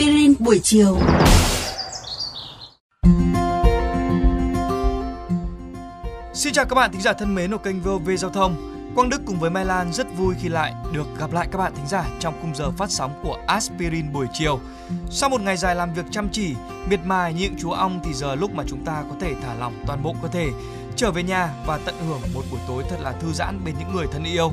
aspirin buổi chiều. Xin chào các bạn thính giả thân mến của kênh VOV Giao thông. Quang Đức cùng với Mai Lan rất vui khi lại được gặp lại các bạn thính giả trong khung giờ phát sóng của Aspirin buổi chiều. Sau một ngày dài làm việc chăm chỉ, miệt mài như những chú ong thì giờ lúc mà chúng ta có thể thả lỏng toàn bộ cơ thể, trở về nhà và tận hưởng một buổi tối thật là thư giãn bên những người thân yêu.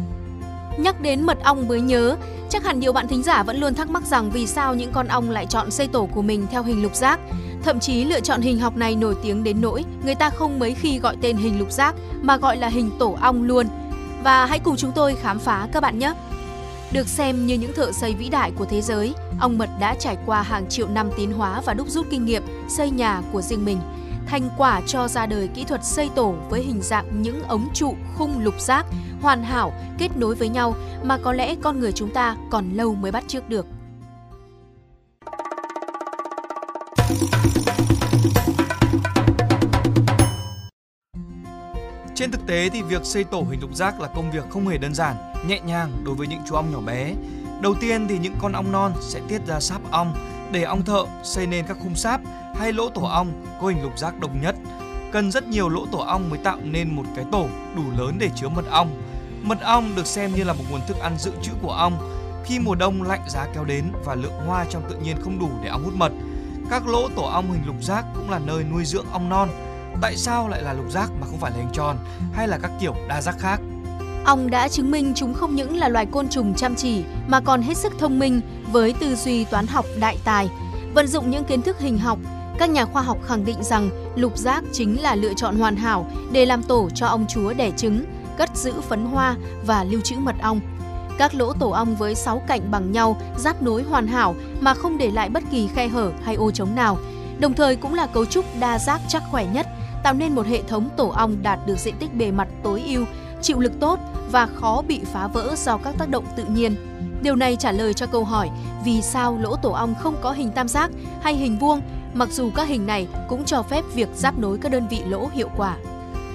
Nhắc đến mật ong mới nhớ, chắc hẳn nhiều bạn thính giả vẫn luôn thắc mắc rằng vì sao những con ong lại chọn xây tổ của mình theo hình lục giác. Thậm chí lựa chọn hình học này nổi tiếng đến nỗi người ta không mấy khi gọi tên hình lục giác mà gọi là hình tổ ong luôn. Và hãy cùng chúng tôi khám phá các bạn nhé. Được xem như những thợ xây vĩ đại của thế giới, ong mật đã trải qua hàng triệu năm tiến hóa và đúc rút kinh nghiệm xây nhà của riêng mình. Thành quả cho ra đời kỹ thuật xây tổ với hình dạng những ống trụ khung lục giác hoàn hảo kết nối với nhau mà có lẽ con người chúng ta còn lâu mới bắt chước được. Trên thực tế thì việc xây tổ hình lục giác là công việc không hề đơn giản, nhẹ nhàng đối với những chú ong nhỏ bé. Đầu tiên thì những con ong non sẽ tiết ra sáp ong để ong thợ xây nên các khung sáp hay lỗ tổ ong có hình lục giác đồng nhất. Cần rất nhiều lỗ tổ ong mới tạo nên một cái tổ đủ lớn để chứa mật ong. Mật ong được xem như là một nguồn thức ăn dự trữ của ong. Khi mùa đông lạnh giá kéo đến và lượng hoa trong tự nhiên không đủ để ong hút mật, các lỗ tổ ong hình lục giác cũng là nơi nuôi dưỡng ong non. Tại sao lại là lục giác mà không phải là hình tròn hay là các kiểu đa giác khác? Ong đã chứng minh chúng không những là loài côn trùng chăm chỉ mà còn hết sức thông minh với tư duy toán học đại tài. Vận dụng những kiến thức hình học, các nhà khoa học khẳng định rằng lục giác chính là lựa chọn hoàn hảo để làm tổ cho ong chúa đẻ trứng, cất giữ phấn hoa và lưu trữ mật ong. Các lỗ tổ ong với 6 cạnh bằng nhau, giáp nối hoàn hảo mà không để lại bất kỳ khe hở hay ô trống nào. Đồng thời cũng là cấu trúc đa giác chắc khỏe nhất, tạo nên một hệ thống tổ ong đạt được diện tích bề mặt tối ưu, chịu lực tốt và khó bị phá vỡ do các tác động tự nhiên. Điều này trả lời cho câu hỏi vì sao lỗ tổ ong không có hình tam giác hay hình vuông, mặc dù các hình này cũng cho phép việc giáp nối các đơn vị lỗ hiệu quả.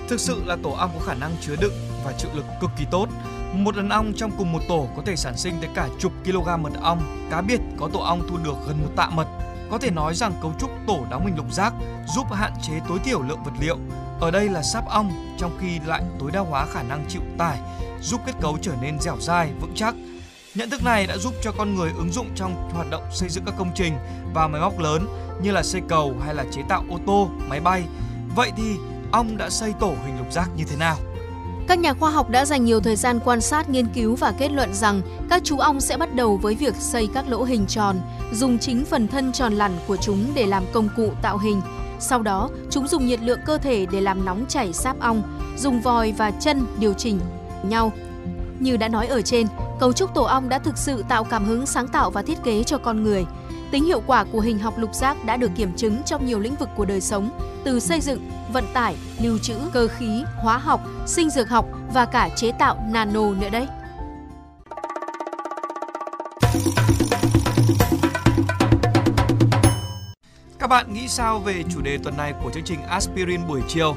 Thực sự là tổ ong có khả năng chứa đựng và chịu lực cực kỳ tốt. Một đàn ong trong cùng một tổ có thể sản sinh tới cả chục kg mật ong. Cá biệt có tổ ong thu được gần một tạ mật. Có thể nói rằng cấu trúc tổ đóng hình lục giác giúp hạn chế tối thiểu lượng vật liệu. Ở đây là sáp ong, trong khi lại tối đa hóa khả năng chịu tải, giúp kết cấu trở nên dẻo dai, vững chắc. Nhận thức này đã giúp cho con người ứng dụng trong hoạt động xây dựng các công trình và máy móc lớn như là xây cầu hay là chế tạo ô tô, máy bay. Vậy thì ong đã xây tổ hình lục giác như thế nào? Các nhà khoa học đã dành nhiều thời gian quan sát, nghiên cứu và kết luận rằng các chú ong sẽ bắt đầu với việc xây các lỗ hình tròn, dùng chính phần thân tròn lẳn của chúng để làm công cụ tạo hình. Sau đó, chúng dùng nhiệt lượng cơ thể để làm nóng chảy sáp ong, dùng vòi và chân điều chỉnh nhau. Như đã nói ở trên, cấu trúc tổ ong đã thực sự tạo cảm hứng sáng tạo và thiết kế cho con người. Tính hiệu quả của hình học lục giác đã được kiểm chứng trong nhiều lĩnh vực của đời sống, từ xây dựng, vận tải, lưu trữ, cơ khí, hóa học, sinh dược học và cả chế tạo nano nữa đấy. Các bạn nghĩ sao về chủ đề tuần này của chương trình Aspirin buổi chiều?